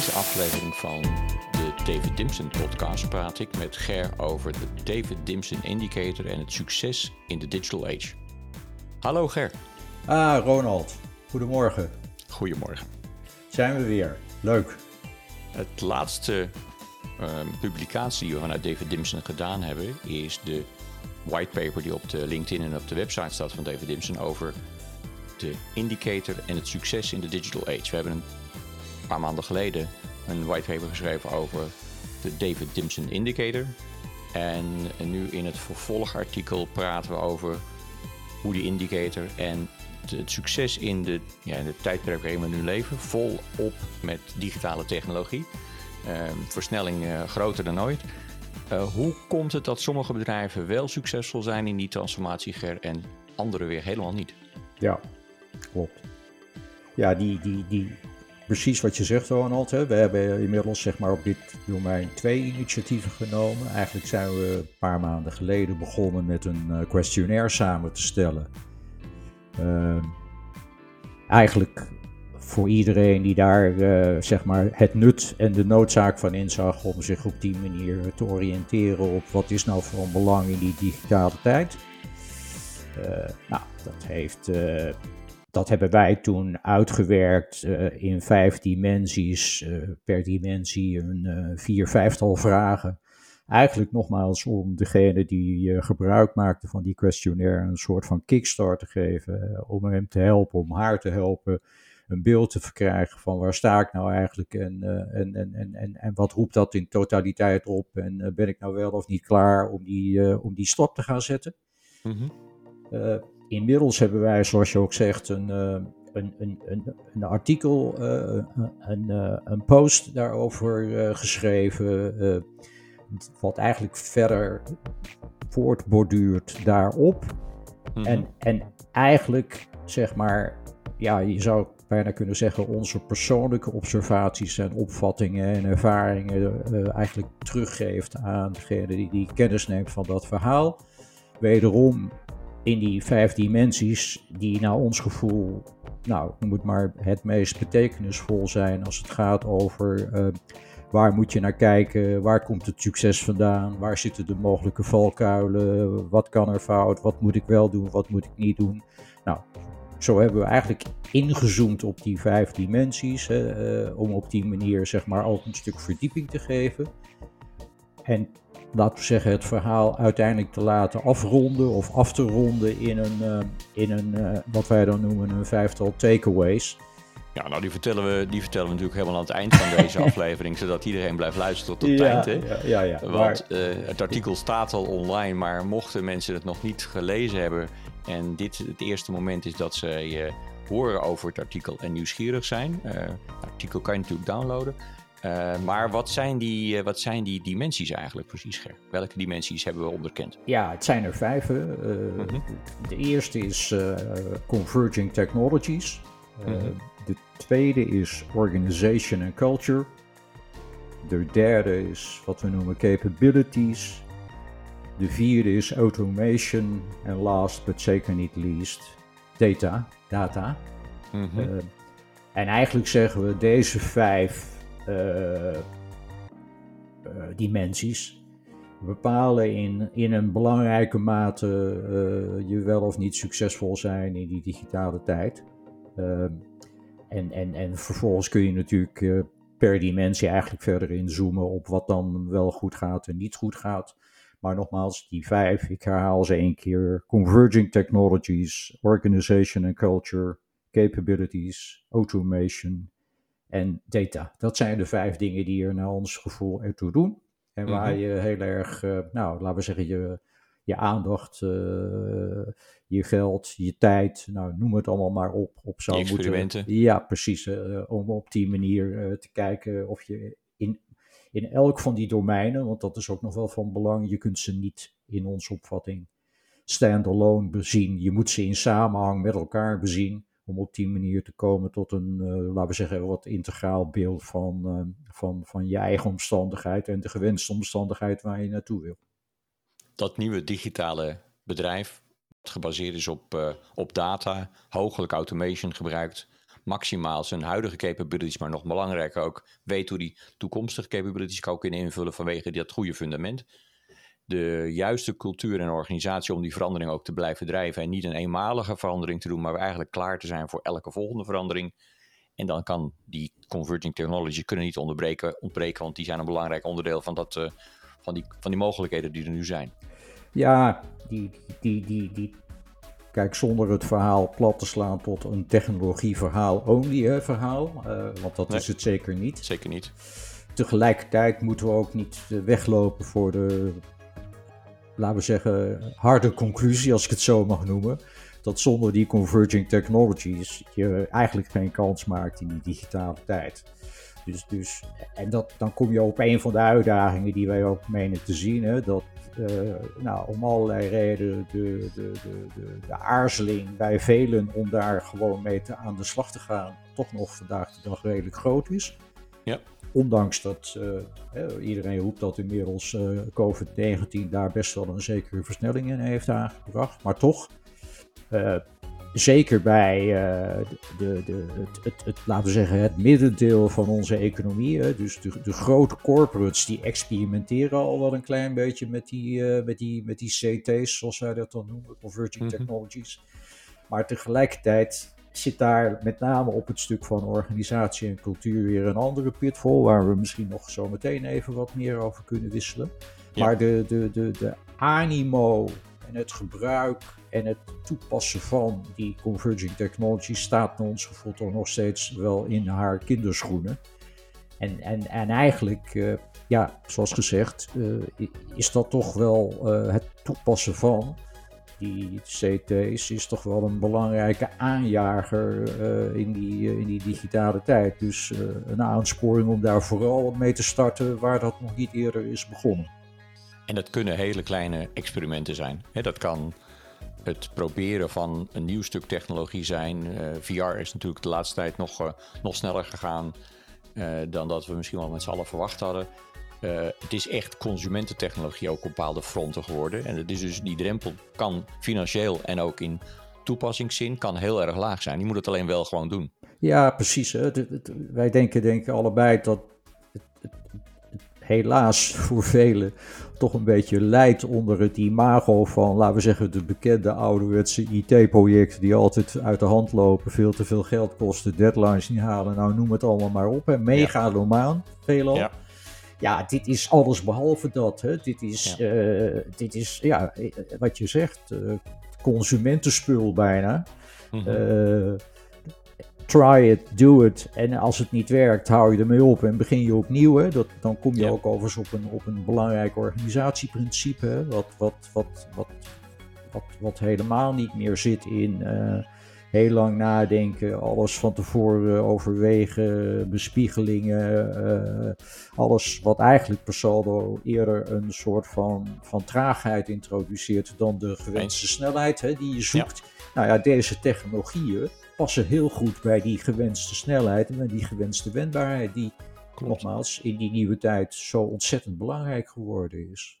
In deze aflevering van de David Dimson podcast praat ik met Ger over de David Dimson Indicator en het succes in de digital age. Hallo Ger. Ah, Ronald. Goedemorgen. Goedemorgen. Zijn we weer. Leuk. Het laatste ehm, publicatie die we vanuit David Dimson gedaan hebben is de whitepaper die op de LinkedIn en op de website staat van David Dimson over de indicator en het succes in de digital age. We hebben een paar maanden geleden een whitepaper geschreven over de David Dimson Indicator. En nu in het vervolgartikel praten we over hoe die indicator en het succes in de, ja, in de tijdperk waarin we nu leven, volop met digitale technologie. Ehm, versnelling uh, groter dan ooit. Uh, hoe komt het dat sommige bedrijven wel succesvol zijn in die transformatie, Ger, en andere weer helemaal niet? Ja, klopt. Ja, die, die, die, precies wat je zegt, Ronald. Hè. We hebben inmiddels zeg maar, op dit domein twee initiatieven genomen. Eigenlijk zijn we een paar maanden geleden begonnen met een uh, questionnaire samen te stellen. Uh, eigenlijk voor iedereen die daar uh, zeg maar het nut en de noodzaak van inzag om zich op die manier te oriënteren op wat is nou van belang in die digitale tijd. Uh, nou, dat heeft dat hebben wij toen uitgewerkt uh, in vijf dimensies, uh, per dimensie een uh, vier, vijftal vragen. Eigenlijk nogmaals om degene die gebruik maakte van die questionnaire een soort van kickstart te geven, om hem te helpen, om haar te helpen, een beeld te verkrijgen van waar sta ik nou eigenlijk en, en, en, en, en, en wat roept dat in totaliteit op en ben ik nou wel of niet klaar om die, om die stap te gaan zetten. Mm -hmm inmiddels hebben wij, zoals je ook zegt, een, uh, een, een, een, een, artikel, uh, een, uh, een post daarover geschreven. wat eigenlijk verder voortborduurt daarop. Mm -hmm. en, en eigenlijk, zeg maar, ja, je zou bijna kunnen zeggen, onze persoonlijke observaties en opvattingen en ervaringen eigenlijk teruggeeft aan degene die, die kennis neemt van dat verhaal. Wederom in die vijf dimensies die naar ons gevoel, nou, het maar, het meest betekenisvol zijn als het gaat over uh, waar moet je naar kijken, waar komt het succes vandaan, waar zitten de mogelijke valkuilen, wat kan er fout, wat moet ik wel doen, wat moet ik niet doen. Nou, zo hebben we eigenlijk ingezoomd op die vijf dimensies, uh, om op die manier zeg maar ook een stuk verdieping te geven. En laten we zeggen, het verhaal uiteindelijk te laten afronden of af te ronden in een, uh, in een uh, wat wij dan noemen een vijftal takeaways. Ja, nou die vertellen, we, die vertellen we natuurlijk helemaal aan het eind van deze aflevering, zodat iedereen blijft luisteren tot het ja, eind. Hè? Ja, ja, ja. Want maar... uh, het artikel staat al online, maar mochten mensen het nog niet gelezen hebben en dit het eerste moment is dat ze horen over het artikel en nieuwsgierig zijn, het artikel kan je natuurlijk downloaden. Uh, maar wat zijn, die, uh, wat zijn die dimensies eigenlijk precies, Ger? Welke dimensies hebben we onderkend? Ja, het zijn er vijf. Uh, mm -hmm. De eerste is Converging Technologies. -hmm. De tweede is Organization and Culture. De derde is wat we noemen Capabilities. De vierde is Automation. En last but zeker niet least, Data. data. -hmm. en eigenlijk zeggen we deze vijf dimensies bepalen in, in een belangrijke mate uh, je wel of niet succesvol zijn in die digitale tijd. En, en, en vervolgens kun je natuurlijk per dimensie eigenlijk verder inzoomen op wat dan wel goed gaat en niet goed gaat. Maar nogmaals, die vijf, ik herhaal ze één keer: converging technologies, organization and culture, capabilities, automation, en data. Dat zijn de vijf dingen die er naar ons gevoel ertoe doen. En waar mhm. je heel erg, uh, nou, laten we zeggen, je, je aandacht, uh, je geld, je tijd, nou, noem het allemaal maar op, op zou moeten. Ja, precies. Uh, om op die manier te kijken of je in, in elk van die domeinen, want dat is ook nog wel van belang, je kunt ze niet in onze opvatting standalone bezien. Je moet ze in samenhang met elkaar bezien om op die manier te komen tot een, uh, laten we zeggen, wat integraal beeld van, uh, van, van je eigen omstandigheid en de gewenste omstandigheid waar je naartoe wil. Dat nieuwe digitale bedrijf, dat gebaseerd is op, uh, op data, hogelijk automation gebruikt, maximaal zijn huidige capabilities, maar nog belangrijker ook weet hoe die toekomstige capabilities kan kunnen invullen vanwege dat goede fundament. De juiste cultuur en organisatie om die verandering ook te blijven drijven en niet een eenmalige verandering te doen, maar eigenlijk klaar te zijn voor elke volgende verandering. En dan kan die converging technology kunnen niet onderbreken, ontbreken, want die zijn een belangrijk onderdeel van, dat, uh, van, die, van die mogelijkheden die er nu zijn. Ja, die, die, die, die, kijk, zonder het verhaal plat te slaan tot een technologieverhaal only hè, verhaal, uh, want dat is het zeker niet. Zeker niet. Tegelijkertijd moeten we ook niet eh, weglopen voor de, laten we zeggen, harde conclusie, als ik het zo mag noemen dat zonder die converging technologies je eigenlijk geen kans maakt in die digitale tijd. Dus, dus, en dat, dan kom je op een van de uitdagingen die wij ook menen te zien. Hè, dat uh, nou, om allerlei redenen de, de, de, de, de aarzeling bij velen om daar gewoon mee te, aan de slag te gaan, toch nog vandaag de dag redelijk groot is. Ja. Ondanks dat uh, iedereen roept dat inmiddels uh, COVID-19 daar best wel een zekere versnelling in heeft aangebracht. Maar toch, uh, zeker bij de, de, het, het, het, laten we zeggen, het middendeel van onze economie. Dus de, de, grote corporates die experimenteren al wel een klein beetje met die, met die, met die CT's, zoals wij dat dan noemen, Converging mm -hmm. Technologies. Maar tegelijkertijd zit daar met name op het stuk van organisatie en cultuur weer een andere pitfall, waar we misschien nog zo meteen even wat meer over kunnen wisselen. Ja. Maar de, de, de, de animo en het gebruik en het toepassen van die converging technology staat naar ons gevoel toch nog steeds wel in haar kinderschoenen. En, en, en eigenlijk, uh, ja, zoals gezegd, uh, is dat toch wel uh, het toepassen van die CT's is toch wel een belangrijke aanjager in, die, in die digitale tijd. Dus een aansporing om daar vooral mee te starten waar dat nog niet eerder is begonnen. En dat kunnen hele kleine experimenten zijn. dat kan het proberen van een nieuw stuk technologie zijn. VR is natuurlijk de laatste tijd nog, nog sneller gegaan dan dat we misschien wel met z'n allen verwacht hadden. Het is echt consumententechnologie ook op bepaalde fronten geworden. En het is dus, die drempel kan financieel en ook in toepassingszin kan heel erg laag zijn. Je moet het alleen wel gewoon doen. Ja, precies. Hè. Het, het, wij denken, denken allebei dat het, helaas voor velen toch een beetje leidt onder het imago van, laten we zeggen, de bekende ouderwetse IT-projecten die altijd uit de hand lopen, veel te veel geld kosten, deadlines niet halen, nou noem het allemaal maar op. En megalomaan, ja. veelal. Ja. Ja. dit is alles behalve dat. Hè. Dit, is, ja. Uh, dit is, ja, wat je zegt, uh, consumentenspul bijna. Mm -hmm. uh, try it, do it. En als het niet werkt, hou je ermee op en begin je opnieuw. Hè. Dat, dan kom je ja. ook overigens op een, op een belangrijk organisatieprincipe. Hè. Wat, wat, wat, wat, wat, wat helemaal niet meer zit in heel lang nadenken, alles van tevoren overwegen, bespiegelingen. Uh, alles wat eigenlijk per saldo eerder een soort van, van traagheid introduceert dan de gewenste snelheid hè, die je zoekt. Ja. Nou ja, deze technologieën passen heel goed bij die gewenste snelheid en bij die gewenste wendbaarheid, die Klopt. nogmaals in die nieuwe tijd zo ontzettend belangrijk geworden is.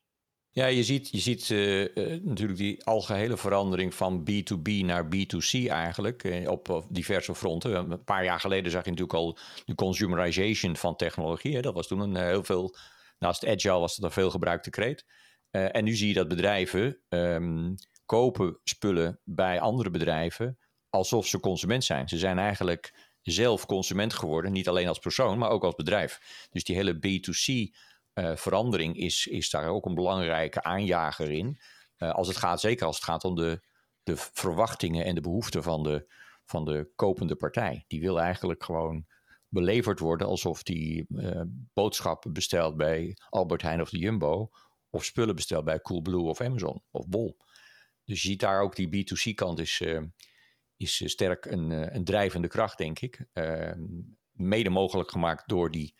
Ja, je ziet, je ziet uh, uh, natuurlijk die algehele verandering van B2B naar B2C eigenlijk uh, op, diverse fronten. Een paar jaar geleden zag je natuurlijk al de consumerization van technologie. Dat was toen een heel veel, naast agile was dat een veel gebruikte kreet. en nu zie je dat bedrijven um, kopen spullen bij andere bedrijven alsof ze consument zijn. Ze zijn eigenlijk zelf consument geworden, niet alleen als persoon, maar ook als bedrijf. Dus die hele B2C uh, verandering is, is daar ook een belangrijke aanjager in. Uh, als het gaat, zeker als het gaat om de, de verwachtingen en de behoeften van de, van de kopende partij. Die wil eigenlijk gewoon beleverd worden alsof die uh, boodschappen bestelt bij Albert Heijn of de Jumbo. Of spullen bestelt bij Coolblue of Amazon of Bol. Dus je ziet daar ook die B2C-kant is, is sterk een, een drijvende kracht, denk ik. Mede mogelijk gemaakt door die,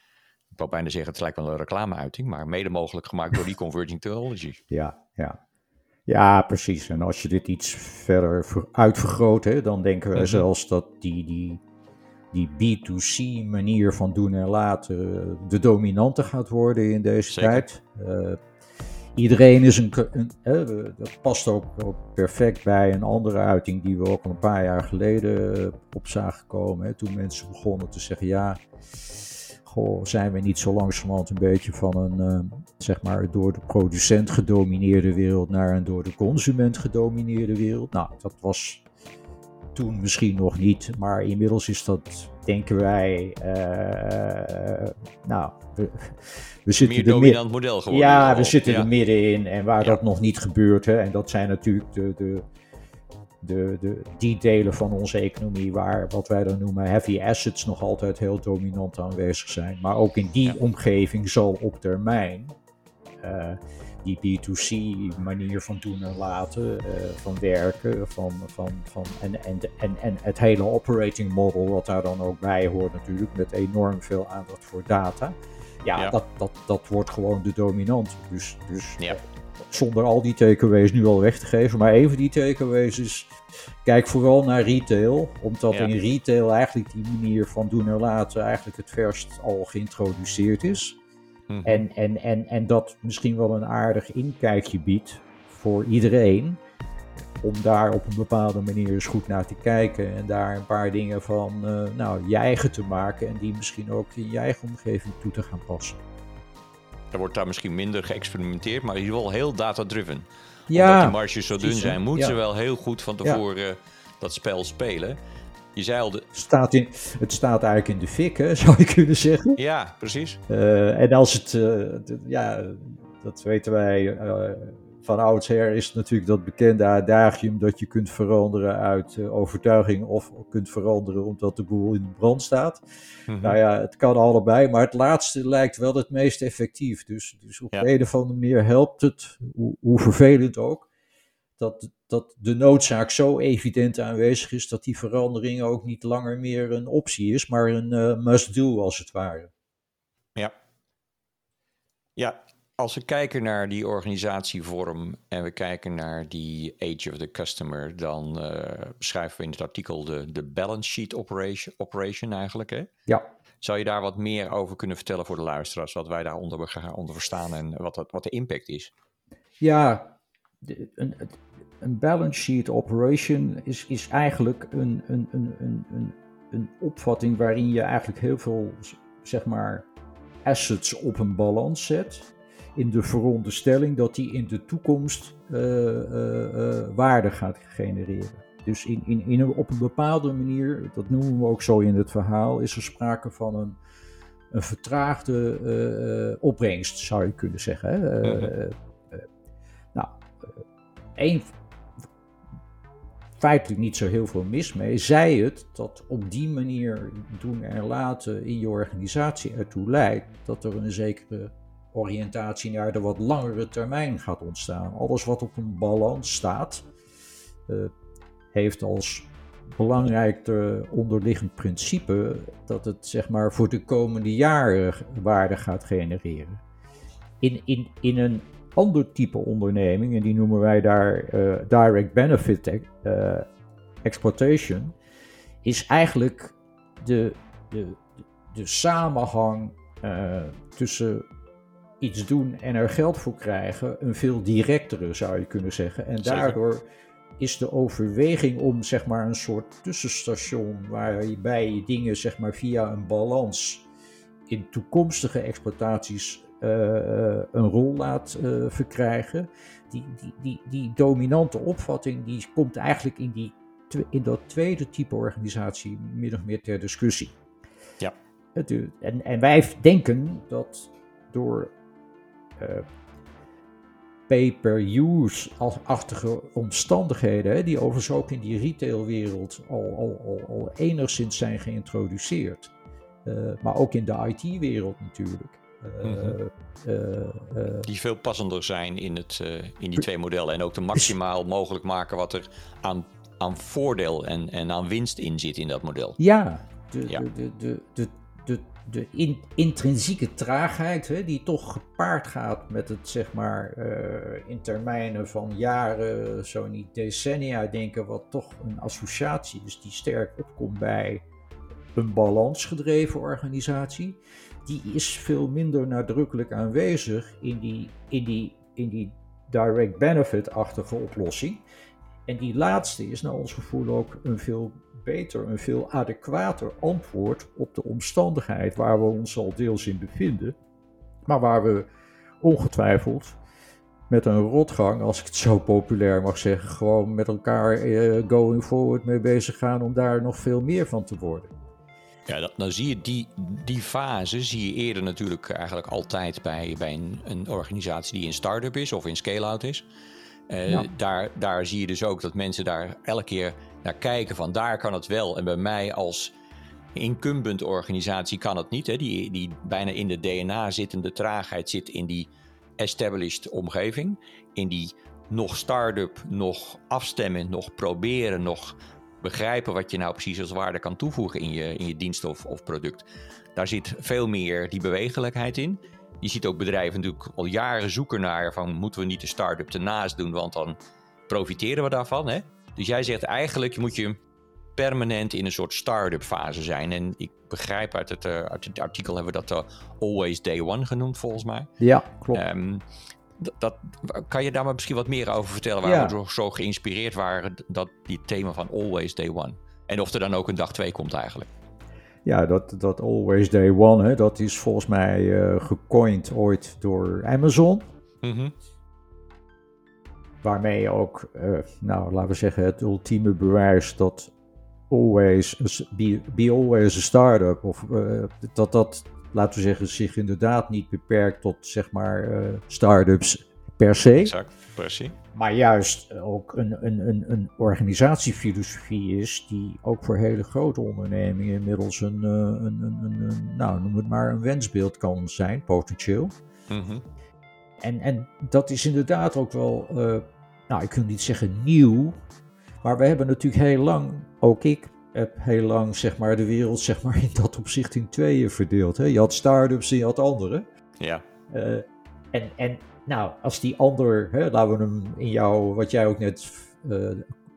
wou bijna zeggen, het lijkt wel een reclameuiting, maar mede mogelijk gemaakt door die converging technology. Ja, ja. Ja, precies. En als je dit iets verder uitvergroot, hè, dan denken we mm -hmm. zelfs dat die, die, die B2C manier van doen en laten de dominante gaat worden in deze Zeker. tijd. Uh, iedereen is een. een dat past ook, perfect bij een andere uiting die we ook al een paar jaar geleden op zagen komen. Hè, toen mensen begonnen te zeggen: ja. Goh, zijn we niet zo langzamerhand een beetje van een, zeg maar, door de producent gedomineerde wereld naar een door de consument gedomineerde wereld? Nou, dat was toen misschien nog niet, maar inmiddels is dat, denken wij, uh, nou, we, we zitten Meer dominant model geworden. Ja, we zitten er middenin en waar dat nog niet gebeurt, hè, en dat zijn natuurlijk de, de, de, de, die delen van onze economie waar wat wij dan noemen heavy assets nog altijd heel dominant aanwezig zijn. Maar ook in die omgeving zal op termijn uh, die B2C-manier van doen en laten, uh, van werken, van, van, van, en, en, en, en het hele operating model, wat daar dan ook bij hoort natuurlijk, met enorm veel aandacht voor data. Ja, ja. Dat, dat, dat wordt gewoon de dominante. Dus, dus ja. Zonder al die takeaways nu al weg te geven, maar even die takeaways is, kijk vooral naar retail, omdat in retail eigenlijk die manier van doen en laten eigenlijk het verst al geïntroduceerd is. Mhm. En, en, en, en dat misschien wel een aardig inkijkje biedt voor iedereen. Om daar op een bepaalde manier eens goed naar te kijken. En daar een paar dingen van uh, nou, je eigen te maken. En die misschien ook in je eigen omgeving toe te gaan passen. Er wordt daar misschien minder geëxperimenteerd, maar in ieder geval heel data-driven. Ja, Omdat die marges zo dun zijn, moeten ze wel heel goed van tevoren ja. dat spel spelen. Je zei al... De... Staat in, het staat eigenlijk in de fik, hè, zou je kunnen zeggen. Ja, precies. Uh, en als het... Uh, ja, dat weten wij uh, van oudsher is natuurlijk dat bekende adagium dat je kunt veranderen uit overtuiging of kunt veranderen omdat de boel in brand staat. Mm -hmm. Nou ja, het kan allebei, maar het laatste lijkt wel het meest effectief. Dus, dus op ja. een of andere manier helpt het, hoe, hoe vervelend ook, dat, dat de noodzaak zo evident aanwezig is dat die verandering ook niet langer meer een optie is, maar een uh, must-do als het ware. Ja. Ja, als we kijken naar die organisatievorm en we kijken naar die age of the customer, dan uh, beschrijven we in het artikel de, de balance sheet operation, operation eigenlijk. Hè? Ja. Zou je daar wat meer over kunnen vertellen voor de luisteraars, wat wij daaronder onder verstaan en wat, dat, wat de impact is? Ja, een, een balance sheet operation is, is eigenlijk een, een, een, een, een, een opvatting waarin je eigenlijk heel veel zeg maar, assets op een balans zet. In de veronderstelling dat die in de toekomst uh, uh, uh, waarde gaat genereren. Dus in, in, in een, op een bepaalde manier, dat noemen we ook zo in het verhaal, is er sprake van een, een vertraagde opbrengst, zou je kunnen zeggen. Hè? Mhm. nou, een feitelijk niet zo heel veel mis mee. Zij het dat op die manier doen en laten in je organisatie ertoe leidt dat er een zekere oriëntatie naar de wat langere termijn gaat ontstaan. Alles wat op een balans staat, uh, heeft als belangrijk onderliggend principe dat het zeg maar voor de komende jaren waarde gaat genereren. In, in, in een ander type onderneming, en die noemen wij daar uh, direct benefit uh, exploitation, is eigenlijk de, de, de samenhang tussen iets doen en er geld voor krijgen een veel directere, zou je kunnen zeggen. En daardoor is de overweging om zeg maar een soort tussenstation waarbij je dingen zeg maar via een balans in toekomstige exploitaties uh, een rol laat uh, verkrijgen. Die, die, die, die dominante opvatting die komt eigenlijk in, die, in dat tweede type organisatie min of meer ter discussie. Ja. En, en wij denken dat door pay-per-use-achtige omstandigheden, hè, die overigens ook in die retailwereld al, al, al, al enigszins zijn geïntroduceerd, maar ook in de IT-wereld natuurlijk Mhm. Eh, eh, die veel passender zijn in, het, eh, in die twee modellen. En ook de maximaal mogelijk maken wat er aan, aan voordeel en, en aan winst in zit in dat model. Ja, de, de, de, de, de, de in, intrinsieke traagheid, hè, die toch gepaard gaat met het, zeg maar, in termijnen van jaren, zo niet decennia denken, wat toch een associatie is die sterk opkomt bij een balansgedreven organisatie die is veel minder nadrukkelijk aanwezig in die, in die, in die direct benefit-achtige oplossing. En die laatste is naar ons gevoel ook een veel beter, een veel adequater antwoord op de omstandigheid waar we ons al deels in bevinden. Maar waar we ongetwijfeld met een rotgang, als ik het zo populair mag zeggen, gewoon met elkaar eh, going forward mee bezig gaan om daar nog veel meer van te worden. Ja, dan nou zie je die, die fase zie je eerder natuurlijk eigenlijk altijd bij, bij een, een organisatie die in start-up is of in scale-out is. Uh, daar, daar zie je dus ook dat mensen daar elke keer naar kijken van daar kan het wel. En bij mij als incumbent organisatie kan het niet. Hè. Die, die bijna in de DNA zittende traagheid zit in die established omgeving. In die nog start-up, nog afstemmen, nog proberen, nog begrijpen wat je nou precies als waarde kan toevoegen in je, in je dienst of, of product. Daar zit veel meer die bewegelijkheid in. Je ziet ook bedrijven natuurlijk al jaren zoeken naar van moeten we niet de start-up ernaast doen, want dan profiteren we daarvan. Hè? Dus jij zegt eigenlijk moet je permanent in een soort start-up fase zijn. En ik begrijp uit het, uh, uit het artikel hebben we dat uh, always day one genoemd volgens mij. Ja, klopt. Um, dat, kan je daar maar misschien wat meer over vertellen? Waarom we zo geïnspireerd waren dat die thema van Always Day One. En of er dan ook een dag twee komt eigenlijk. Ja, dat, dat Always Day One, hè, dat is volgens mij uh, gecoind ooit door Amazon. Mm Waarmee je ook, uh, nou laten we zeggen, het ultieme bewijs dat always, be, be always a startup, of uh, dat dat laten we zeggen, zich inderdaad niet beperkt tot zeg maar uh, start-ups per se. Exact, precies. Maar juist ook een, een, een, een organisatiefilosofie is die ook voor hele grote ondernemingen inmiddels een, eh, een, een, een, nou noem het maar een wensbeeld kan zijn, potentieel. Mm en, en dat is inderdaad ook wel, uh, nou ik wil niet zeggen nieuw, maar we hebben natuurlijk heel lang, ook ik heb heel lang zeg maar, de wereld zeg maar, in dat opzicht in tweeën verdeeld. Hè? Je had start-ups en je had andere. Ja. Uh, en, en nou, als die ander, hè, laten we hem in jou, wat jij ook net uh,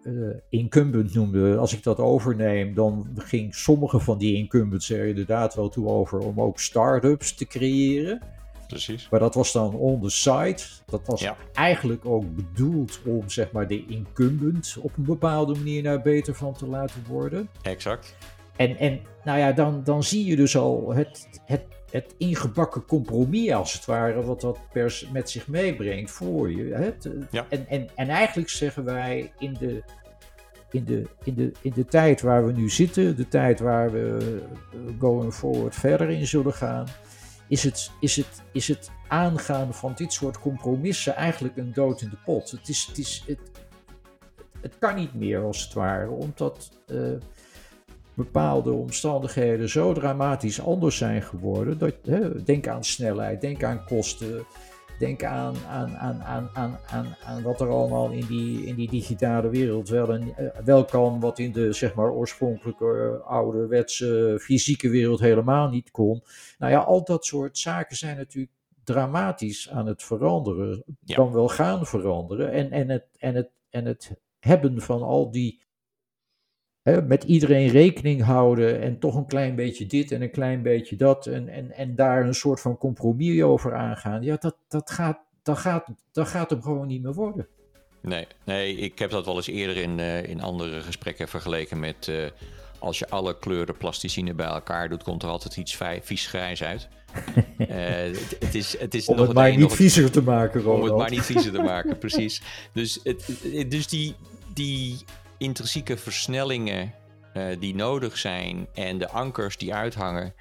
uh, incumbent noemde, als ik dat overneem, dan ging sommige van die incumbents er inderdaad wel toe over om ook start-ups te creëren precies. Maar dat was dan on the side. Dat was eigenlijk ook bedoeld om zeg maar, de incumbent op een bepaalde manier daar beter van te laten worden. Exact. En, en nou ja, dan, dan zie je dus al het, het, het ingebakken compromis als het ware, wat dat pers met zich meebrengt voor je. Ja. en, en, en eigenlijk zeggen wij in de, in de, in, de, in de tijd waar we nu zitten, de tijd waar we going forward verder in zullen gaan, is het, is, het, is het aangaan van dit soort compromissen eigenlijk een dood in de pot. Het, is, het, is, het, het kan niet meer als het ware, omdat uh, bepaalde omstandigheden zo dramatisch anders zijn geworden. Dat, hè, denk aan snelheid, denk aan kosten, Denk aan, aan, aan, aan, aan, aan, aan wat er allemaal in die, in die digitale wereld wel, en, eh, wel kan, wat in de zeg maar, oorspronkelijke uh, ouderwetse fysieke wereld helemaal niet kon. Nou ja, al dat soort zaken zijn natuurlijk dramatisch aan het veranderen, ja. dan wel gaan veranderen. En, en, het, en, het, en het hebben van al die met iedereen rekening houden en toch een klein beetje dit en een klein beetje dat en, en, en daar een soort van compromis over aangaan, ja, dat, dat, gaat, dat, gaat, dat gaat hem gewoon niet meer worden. Nee, nee ik heb dat wel eens eerder in, uh, in andere gesprekken vergeleken met uh, als je alle kleuren plasticine bij elkaar doet, komt er altijd iets vies grijs uit. uh, het, het, is, het is om nog het maar niet viezer te maken, Ronald. Om het maar niet viezer te maken, precies. Dus, het, dus die, die intrinsieke versnellingen uh, die nodig zijn en de ankers die uithangen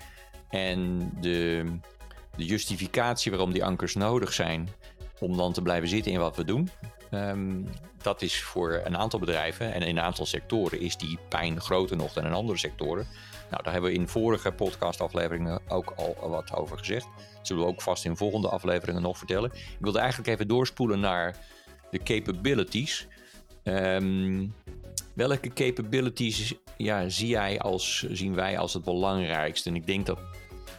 en de, de justificatie waarom die ankers nodig zijn om dan te blijven zitten in wat we doen. Um, dat is voor een aantal bedrijven en in een aantal sectoren is die pijn groter nog dan in andere sectoren. Nou, daar hebben we in vorige podcastafleveringen ook al wat over gezegd. Dat zullen we ook vast in volgende afleveringen nog vertellen. Ik wilde eigenlijk even doorspoelen naar de capabilities. Um, Welke capabilities ja, zie jij als, zien wij als het belangrijkste? En ik denk dat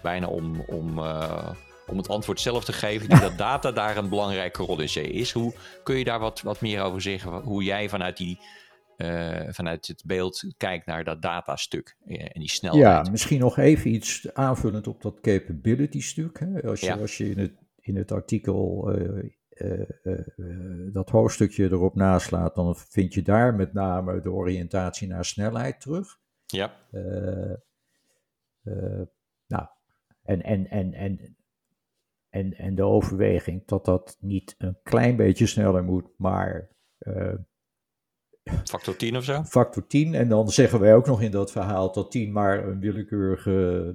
bijna om, om, uh, om het antwoord zelf te geven, dat data daar een belangrijke rol in is. Hoe kun je daar wat, wat meer over zeggen? Hoe jij vanuit, die, uh, vanuit het beeld kijkt naar dat datastuk eh, en die snelheid? Ja, misschien nog even iets aanvullend op dat capability stuk. Hè? Als, je, ja. als je in het, in het artikel uh, dat hoofdstukje erop naslaat, dan vind je daar met name de oriëntatie naar snelheid terug. Ja. nou, en, en, en, en, en, en de overweging dat dat niet een klein beetje sneller moet, maar Factor 10 of zo? Factor 10. En dan zeggen wij ook nog in dat verhaal dat 10 maar een willekeurig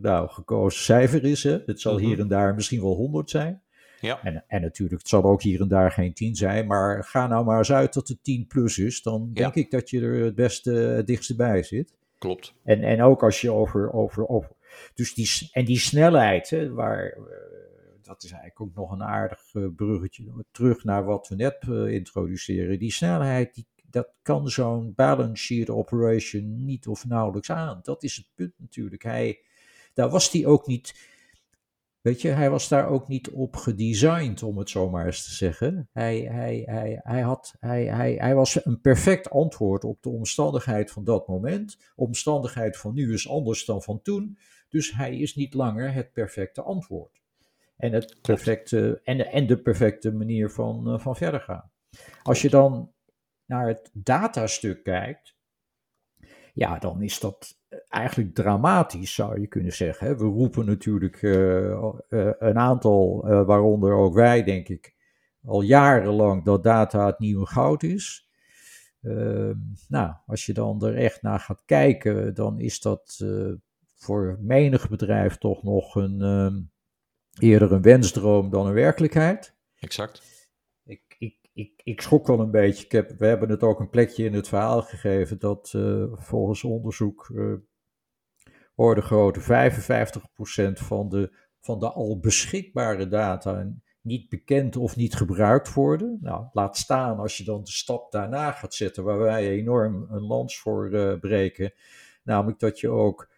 nou, gekozen cijfer is. Hè? Het zal hier mhm. en daar misschien wel 100 zijn. Ja. En, en natuurlijk, het zal ook hier en daar geen 10 zijn. Maar ga nou maar eens uit dat het 10 plus is. Dan denk ik dat je er het beste het dichtste bij zit. Klopt. En, en ook als je over. over, over dus die, en die snelheid, hè, waar, eh, dat is eigenlijk ook nog een aardig eh, bruggetje terug naar wat we net uh, introduceren. Die snelheid die dat kan zo'n balance sheet operation niet of nauwelijks aan. Dat is het punt natuurlijk. Hij, daar was hij ook niet, weet je, hij was daar ook niet op gedesigned, om het zo maar eens te zeggen. Hij, hij, hij, hij, had, hij, hij, hij was een perfect antwoord op de omstandigheid van dat moment. Omstandigheid van nu is anders dan van toen. Dus hij is niet langer het perfecte antwoord. En, het perfecte, en, en de perfecte manier van, uh, van verder gaan. Als je dan naar het datastuk kijkt, ja, dan is dat eigenlijk dramatisch, zou je kunnen zeggen. We roepen natuurlijk uh, uh, een aantal, uh, waaronder ook wij, denk ik, al jarenlang dat data het nieuwe goud is. Ehm, nou, als je dan er echt naar gaat kijken, dan is dat voor menig bedrijf toch nog een, ehm, eerder een wensdroom dan een werkelijkheid. Exact ik, ik schrok wel een beetje. Ik heb, we hebben het ook een plekje in het verhaal gegeven dat uh, volgens onderzoek uh, orde grootte 55% van de, van de al beschikbare data niet bekend of niet gebruikt worden. Nou, laat staan als je dan de stap daarna gaat zetten, waar wij enorm een lans voor uh, breken. Namelijk dat je ook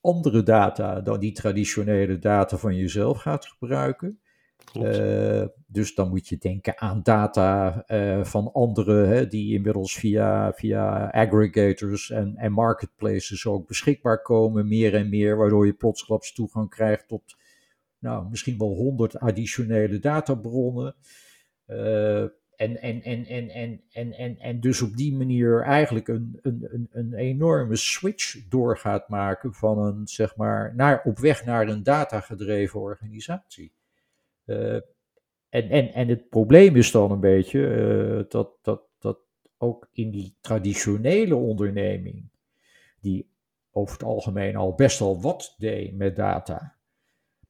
andere data dan die traditionele data van jezelf gaat gebruiken. Uh, dus dan moet je denken aan data uh, van anderen, hè, die inmiddels via, via aggregators en, en marketplaces ook beschikbaar komen, meer en meer, waardoor je plotsklaps toegang krijgt tot nou, misschien wel honderd additionele databronnen. Uh, en, en, en, en, en, en, en, en dus op die manier eigenlijk een, een, een, een enorme switch door gaat maken van een, zeg maar, naar, op weg naar een datagedreven organisatie. Uh, en, en, en het probleem is dan een beetje uh, dat, dat, dat ook in die traditionele onderneming, die over het algemeen al best wel wat deed met data,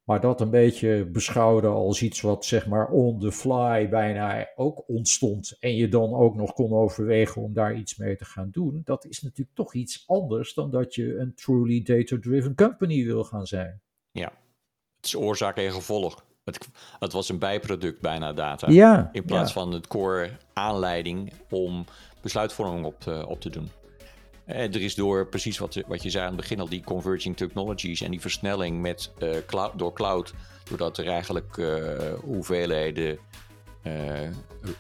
maar dat een beetje beschouwde als iets wat zeg maar on the fly bijna ook ontstond en je dan ook nog kon overwegen om daar iets mee te gaan doen, dat is natuurlijk toch iets anders dan dat je een truly data-driven company wil gaan zijn. Ja, het is oorzaak en gevolg. Het, het, was een bijproduct bijna data. Ja, in plaats van het core aanleiding om besluitvorming op te, op te doen. En er is door precies wat, wat je zei aan het begin al, die converging technologies en die versnelling met, uh, cloud, door cloud, doordat er eigenlijk uh, hoeveelheden uh,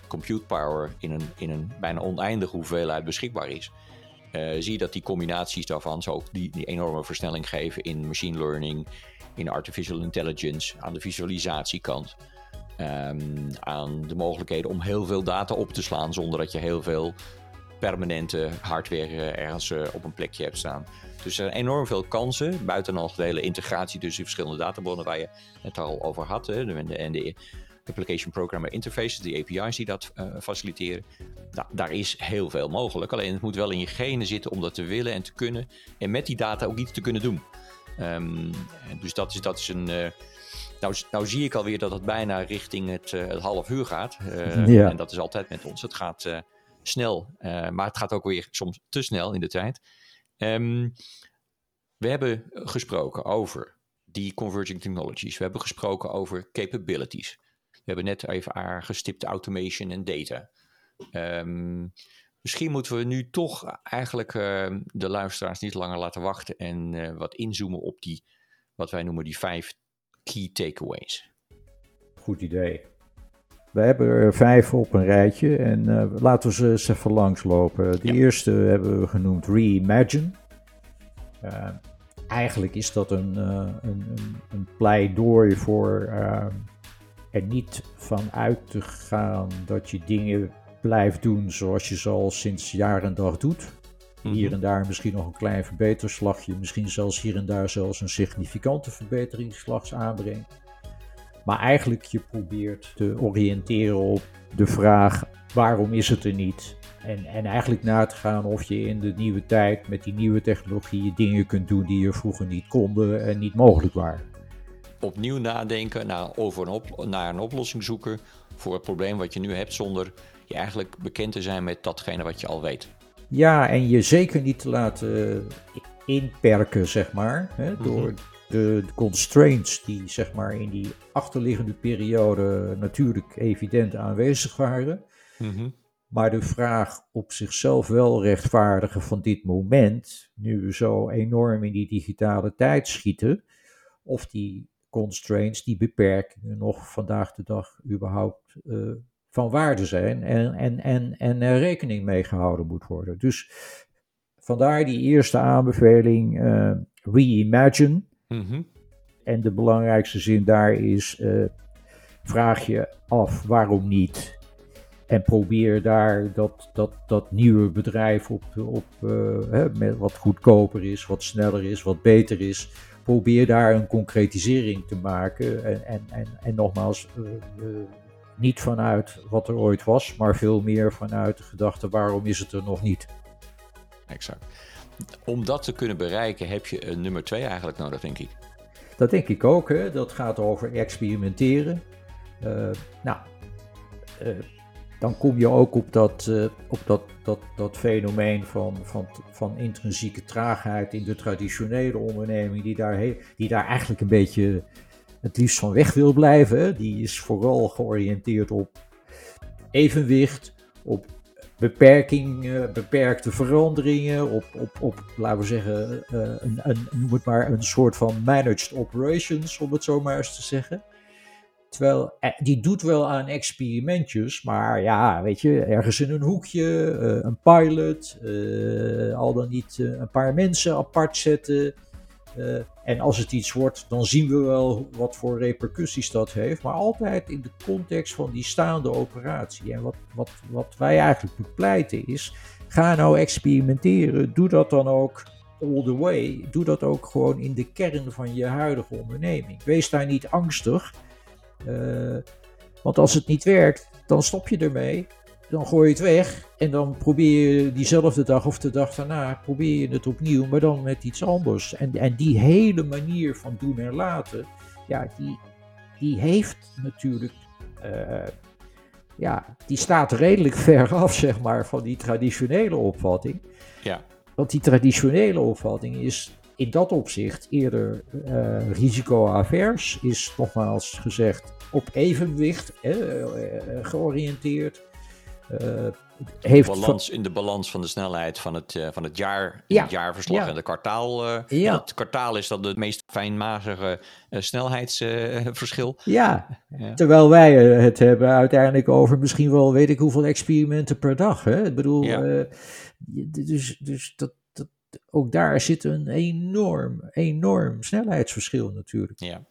compute power in een, in een bijna oneindige hoeveelheid beschikbaar is. zie je dat die combinaties daarvan zo die, die enorme versnelling geven in machine learning, in artificial intelligence, aan de visualisatiekant. Um, aan de mogelijkheden om heel veel data op te slaan zonder dat je heel veel permanente hardware eh, ergens uh, op een plekje hebt staan. Dus er zijn enorm veel kansen, buiten nog de hele integratie tussen verschillende databronnen waar je het al over had. Hè, de, en de Application Programmer Interfaces, die API's die dat uh, faciliteren. Daar is heel veel mogelijk. Alleen het moet wel in je genen zitten om dat te willen en te kunnen. En met die data ook iets te kunnen doen. Um, dus dat is, dat is een. Uh, nou, nou zie ik alweer dat het bijna richting het, uh, het half uur gaat. Uh, ja. En dat is altijd met ons. Het gaat snel, maar het gaat ook weer soms te snel in de tijd. Um, we hebben gesproken over die converging technologies. We hebben gesproken over capabilities. We hebben net even aangestipt automation en data. Um, Misschien moeten we nu toch eigenlijk uh, de luisteraars niet langer laten wachten en uh, wat inzoomen op die, wat wij noemen die vijf key takeaways. Goed idee. We hebben er vijf op een rijtje en uh, laten we ze eens even langslopen. De ja. eerste hebben we genoemd Reimagine. eigenlijk is dat een, een, een, een pleidooi voor er niet van uit te gaan dat je dingen blijft doen zoals je ze al sinds jaar en dag doet. Hier Mhm. en daar misschien nog een klein verbeterslagje, misschien zelfs hier en daar zelfs een significante verbeteringsslag aanbrengt. Maar eigenlijk je probeert te oriënteren op de vraag waarom is het er niet? En, en eigenlijk na te gaan of je in de nieuwe tijd met die nieuwe technologieën dingen kunt doen die je vroeger niet konden en niet mogelijk waren. Opnieuw nadenken naar, over een op, naar een oplossing zoeken voor het probleem wat je nu hebt, zonder je eigenlijk bekend te zijn met datgene wat je al weet. Ja, en je zeker niet te laten inperken, zeg maar, hè, door Mhm. de, de constraints die zeg maar in die achterliggende periode natuurlijk evident aanwezig waren. Mhm. Maar de vraag op zichzelf wel rechtvaardigen van dit moment, nu we zo enorm in die digitale tijd schieten, of die constraints, die beperkingen nog vandaag de dag überhaupt eh, van waarde zijn en, en, en, en er rekening mee gehouden moet worden. Dus vandaar die eerste aanbeveling, eh, reimagine. Mhm. En de belangrijkste zin daar is: eh, vraag je af waarom niet. En probeer daar dat, dat, dat nieuwe bedrijf op, op eh, hè, met wat goedkoper is, wat sneller is, wat beter is. Probeer daar een concretisering te maken. En, en, en, en nogmaals, eh, eh, niet vanuit wat er ooit was, maar veel meer vanuit de gedachte: waarom is het er nog niet? Exact. Om dat te kunnen bereiken heb je een nummer twee eigenlijk nodig, denk ik. Dat denk ik ook. Hè? Dat gaat over experimenteren. Eh, nou, eh, dan kom je ook op dat, eh, op dat, dat, dat fenomeen van, van, van intrinsieke traagheid in de traditionele onderneming, die daar, he- die daar eigenlijk een beetje het liefst van weg wil blijven. Die is vooral georiënteerd op evenwicht, op beperking, eh, beperkte veranderingen, op, op, op laten we zeggen, eh, een, een, noem het maar een soort van managed operations, om het zo maar eens te zeggen. Terwijl, eh, die doet wel aan experimentjes, maar ja, weet je, ergens in een hoekje, een pilot, al dan niet een paar mensen apart zetten. Eh, en als het iets wordt, dan zien we wel wat voor repercussies dat heeft. Maar altijd in de context van die staande operatie. En wat, wat, wat wij eigenlijk bepleiten is, ga nou experimenteren. Doe dat dan ook all the way. Doe dat ook gewoon in de kern van je huidige onderneming. Wees daar niet angstig. Eh, want als het niet werkt, dan stop je ermee. Dan gooi je het weg en dan probeer je diezelfde dag of de dag daarna probeer je het opnieuw, maar dan met iets anders. En, en die hele manier van doen en laten, ja, die, die heeft natuurlijk, eh, ja, die staat redelijk ver af, zeg maar, van die traditionele opvatting. Ja. Want die traditionele opvatting is in dat opzicht eerder eh risicoavers, is nogmaals gezegd op evenwicht eh, eh, georiënteerd. Eh, heeft van- in de balans van de snelheid van het, eh, van het jaar, Ja, het jaarverslag ja. en het kwartaal. eh, Ja. Het kwartaal is dan het meest fijnmazige snelheidsverschil. ja, Ja. terwijl wij het hebben uiteindelijk over misschien wel weet ik hoeveel experimenten per dag. Hè? Ik bedoel, dus, dus dat, dat, ook daar zit een enorm, enorm snelheidsverschil natuurlijk. Ja.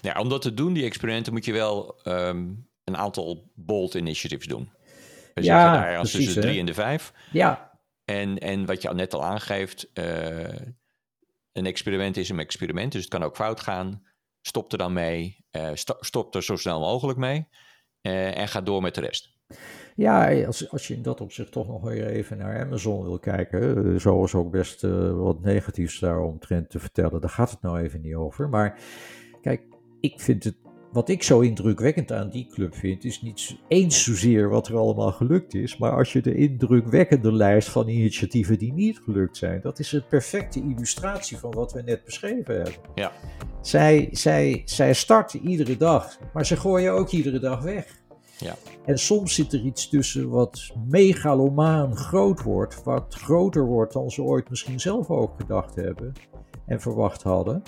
ja, om dat te doen, die experimenten, moet je wel ehm, een aantal bold initiatives doen. We Ja, daar als precies, tussen de drie en de vijf. Ja, En, en wat je al net al aangeeft, eh, een experiment is een experiment, dus het kan ook fout gaan. Stop er dan mee, eh, sto- stop er zo snel mogelijk mee eh, en ga door met de rest. Ja, als, als je in dat opzicht toch nog weer even naar Amazon wil kijken, zo is ook best wat negatiefs daaromtrent te vertellen, daar gaat het nou even niet over. Maar kijk, ik vind het, wat ik zo indrukwekkend aan die club vind, is niet eens zozeer wat er allemaal gelukt is, maar als je de indrukwekkende lijst van initiatieven die niet gelukt zijn, dat is een perfecte illustratie van wat we net beschreven hebben. Ja. Zij, zij, zij starten iedere dag, maar ze gooien ook iedere dag weg. Ja. En soms zit er iets tussen wat megalomaan groot wordt, wat groter wordt dan ze ooit misschien zelf ook gedacht hebben en verwacht hadden.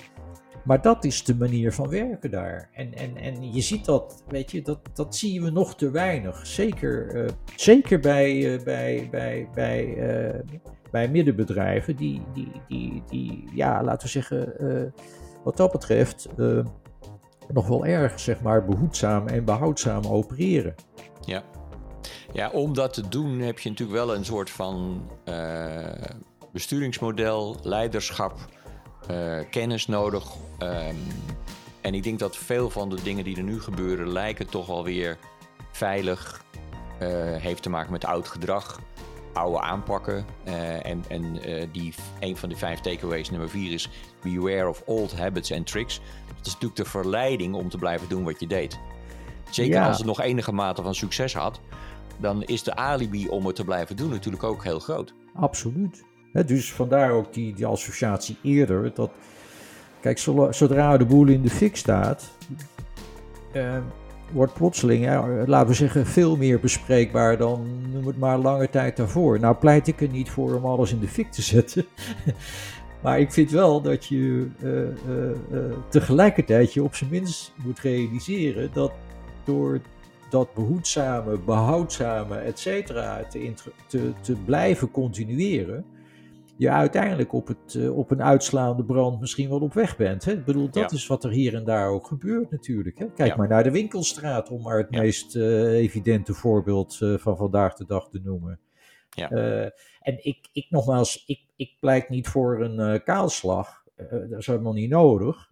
Maar dat is de manier van werken daar. En, en, en je ziet dat, weet je, dat, dat zien we nog te weinig. Zeker, eh, zeker bij, eh, bij, bij, bij, eh, bij middenbedrijven die, die, die, die, ja, laten we zeggen, wat dat betreft, nog wel erg, zeg maar, behoedzaam en behoudzaam opereren. Ja. ja, om dat te doen heb je natuurlijk wel een soort van besturingsmodel, leiderschap, uh, kennis nodig. Um, en ik denk dat veel van de dingen die er nu gebeuren lijken toch alweer veilig. Uh, heeft te maken met oud gedrag, oude aanpakken. Uh, en en die, een van de vijf takeaways, nummer vier, is beware of old habits and tricks. Dat is natuurlijk de verleiding om te blijven doen wat je deed. Zeker ja. als het nog enige mate van succes had, dan is de alibi om het te blijven doen natuurlijk ook heel groot. Absoluut. He, dus vandaar ook die, die associatie eerder. Dat, kijk, zodra de boel in de fik staat, uh, wordt plotseling, ja, laten we zeggen, veel meer bespreekbaar dan, noem het maar, lange tijd daarvoor. Nou pleit ik er niet voor om alles in de fik te zetten. maar ik vind wel dat je uh, uh, uh, tegelijkertijd je op zijn minst moet realiseren dat door dat behoedzame, behoudzame, et cetera, te, te, te blijven continueren, je uiteindelijk op, het, uh, op een uitslaande brand misschien wel op weg bent. Hè? Ik bedoel, dat ja. is wat er hier en daar ook gebeurt natuurlijk. Hè? Kijk ja. maar naar de winkelstraat, om maar het ja. meest uh, evidente voorbeeld uh, van vandaag de dag te noemen. en ik, ik nogmaals, ik, ik pleit niet voor een kaalslag. dat is helemaal niet nodig.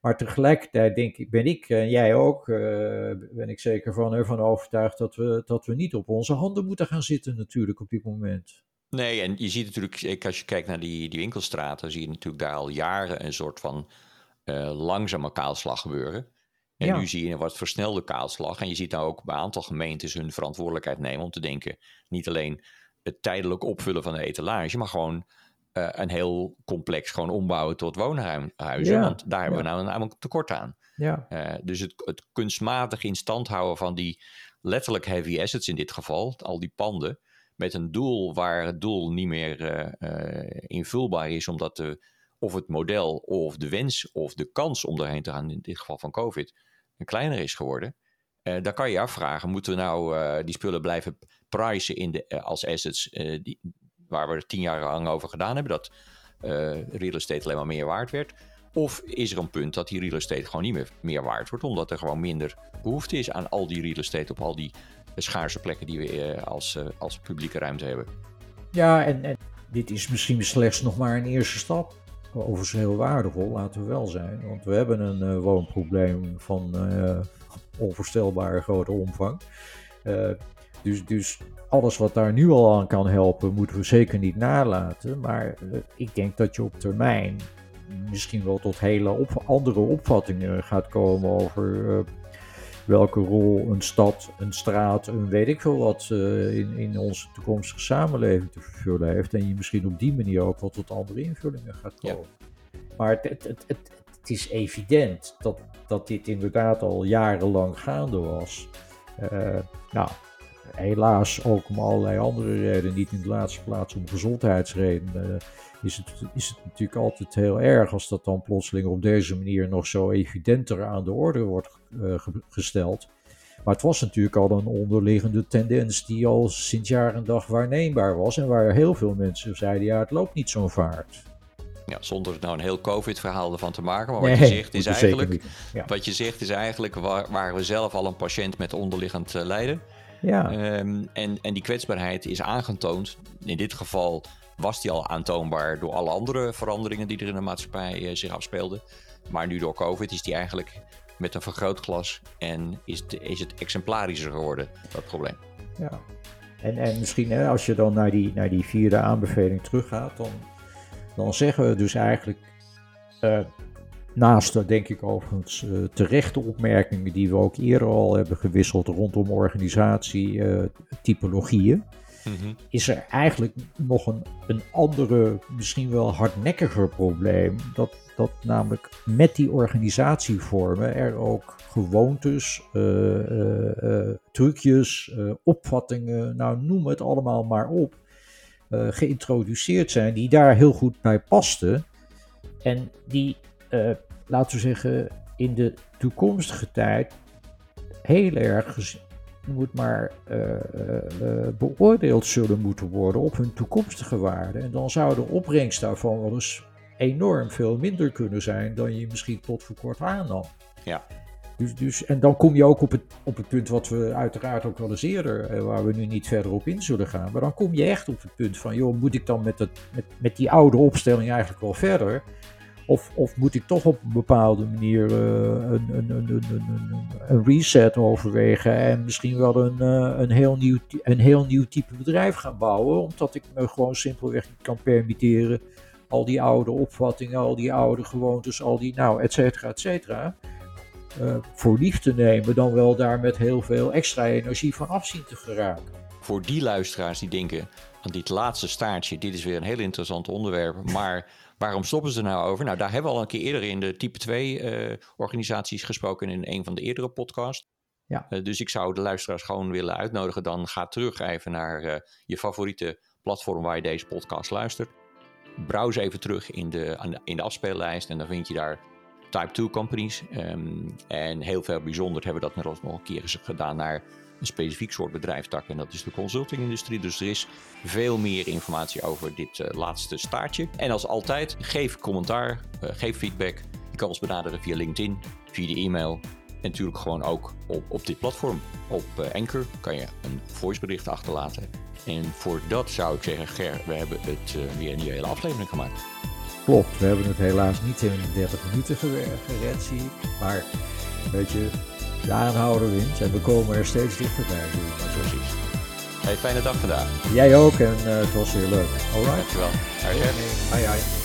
maar tegelijkertijd denk ik, ben ik en jij ook, ben ik zeker van ervan overtuigd dat we, dat we niet op onze handen moeten gaan zitten natuurlijk op dit moment. Nee, en je ziet natuurlijk, als je kijkt naar die, die winkelstraten, zie je natuurlijk daar al jaren een soort van uh, langzame kaalslag gebeuren. En ja. nu zie je een wat versnelde kaalslag. En je ziet nou ook bij een aantal gemeentes hun verantwoordelijkheid nemen om te denken, niet alleen het tijdelijk opvullen van de etalage, maar gewoon uh, een heel complex gewoon ombouwen tot woonhuizen. Ja. Want daar hebben we nou namelijk tekort aan. Ja. Uh, dus het, het kunstmatig in stand houden van die letterlijk heavy assets in dit geval, al die panden, met een doel waar het doel niet meer uh, uh, invulbaar is, omdat de, of het model of de wens of de kans om daarheen te gaan, in dit geval van COVID, kleiner is geworden. Uh, dan kan je afvragen, moeten we nou die spullen blijven prijzen in de, als assets die, waar we er tien jaar lang over gedaan hebben, dat real estate alleen maar meer waard werd? Of is er een punt dat die real estate gewoon niet meer, meer waard wordt, omdat er gewoon minder behoefte is aan al die real estate op al die schaarse plekken die we als, als publieke ruimte hebben. Ja, en, dit is misschien slechts nog maar een eerste stap. Overigens heel waardevol, laten we wel zijn. Want we hebben een woonprobleem van uh, onvoorstelbare grote omvang. Dus, dus alles wat daar nu al aan kan helpen, moeten we zeker niet nalaten. Maar ik denk dat je op termijn misschien wel tot hele andere opvattingen gaat komen over welke rol een stad, een straat, een weet ik veel wat uh, in, in onze toekomstige samenleving te vervullen heeft. En je misschien op die manier ook wel tot andere invullingen gaat komen. Ja. Maar het, het, het, het, het is evident dat, dat dit inderdaad al jarenlang gaande was. Uh, nou, helaas ook om allerlei andere redenen, niet in de laatste plaats om gezondheidsredenen, uh, is, het, is het natuurlijk altijd heel erg als dat dan plotseling op deze manier nog zo evidenter aan de orde wordt uh, gesteld. Maar het was natuurlijk al een onderliggende tendens die al sinds jaar en dag waarneembaar was en waar heel veel mensen zeiden, ja het loopt niet zo'n vaart. Ja, zonder nou een heel COVID-verhaal ervan te maken. Maar wat nee, je zegt is eigenlijk, ja. wat je zegt is eigenlijk waar, we zelf al een patiënt met onderliggend uh, lijden. Ja. Um, en, en die kwetsbaarheid is aangetoond. In dit geval was die al aantoonbaar door alle andere veranderingen die er in de maatschappij uh, zich afspeelden. Maar nu door COVID is die eigenlijk met een vergrootglas en is, het, is het exemplarischer geworden, dat probleem. Ja, en, en misschien hè, als je dan naar die, naar die vierde aanbeveling teruggaat, dan, dan zeggen we dus eigenlijk, uh, naast denk ik overigens uh, terechte opmerkingen die we ook eerder al hebben gewisseld rondom organisatie, typologieën, Mm-hmm. is er eigenlijk nog een, een andere, misschien wel hardnekkiger probleem. Dat, dat namelijk met die organisatievormen er ook gewoontes, uh, trucjes, opvattingen, nou noem het allemaal maar op, geïntroduceerd zijn die daar heel goed bij pasten. En die, laten we zeggen, in de toekomstige tijd heel erg moet maar uh, uh, beoordeeld zullen moeten worden op hun toekomstige waarde. En dan zou de opbrengst daarvan wel eens enorm veel minder kunnen zijn dan je misschien tot voor kort aannam. Ja. Dus, dus, en dan kom je ook op het, op het punt wat we uiteraard ook wel eens eerder, eh, waar we nu niet verder op in zullen gaan. Maar dan kom je echt op het punt van, joh, moet ik dan met, het, met, met die oude opstelling eigenlijk wel verder? Of, of moet ik toch op een bepaalde manier uh, een, een, een, een, reset overwegen en misschien wel een, uh, een, heel nieuw, een heel nieuw type bedrijf gaan bouwen, omdat ik me gewoon simpelweg niet kan permitteren al die oude opvattingen, al die oude gewoontes, al die, nou, et cetera, et cetera, uh, voor lief te nemen, dan wel daar met heel veel extra energie van afzien te geraken. Voor die luisteraars die denken aan dit laatste staartje, dit is weer een heel interessant onderwerp, maar waarom stoppen ze er nou over? Nou, daar hebben we al een keer eerder in de type 2 uh, organisaties gesproken in een van de eerdere podcasts. Ja. Uh, dus ik zou de luisteraars gewoon willen uitnodigen, dan ga terug even naar uh, je favoriete platform waar je deze podcast luistert. Browse even terug in de, in de afspeellijst en dan vind je daar Type 2 companies. Um, en heel veel bijzonder hebben we dat nog een keer gedaan naar een specifiek soort bedrijfstak. En dat is de consultingindustrie. Dus er is veel meer informatie over dit uh, laatste staartje. En als altijd, geef commentaar, uh, geef feedback. Je kan ons benaderen via LinkedIn, via de e-mail. En natuurlijk gewoon ook op, op dit platform. Op uh, Anchor kan je een voicebericht achterlaten. En voor dat zou ik zeggen, Ger, we hebben het weer een hele aflevering gemaakt. Klopt, we hebben het helaas niet in 30 minuten gered, zie ik. Maar weet je, de aanhouder wint en we komen er steeds dichterbij. Precies. Hey, fijne dag vandaag. Jij ook en uh, het was weer leuk. Alright. Dankjewel. Hoi, hoi.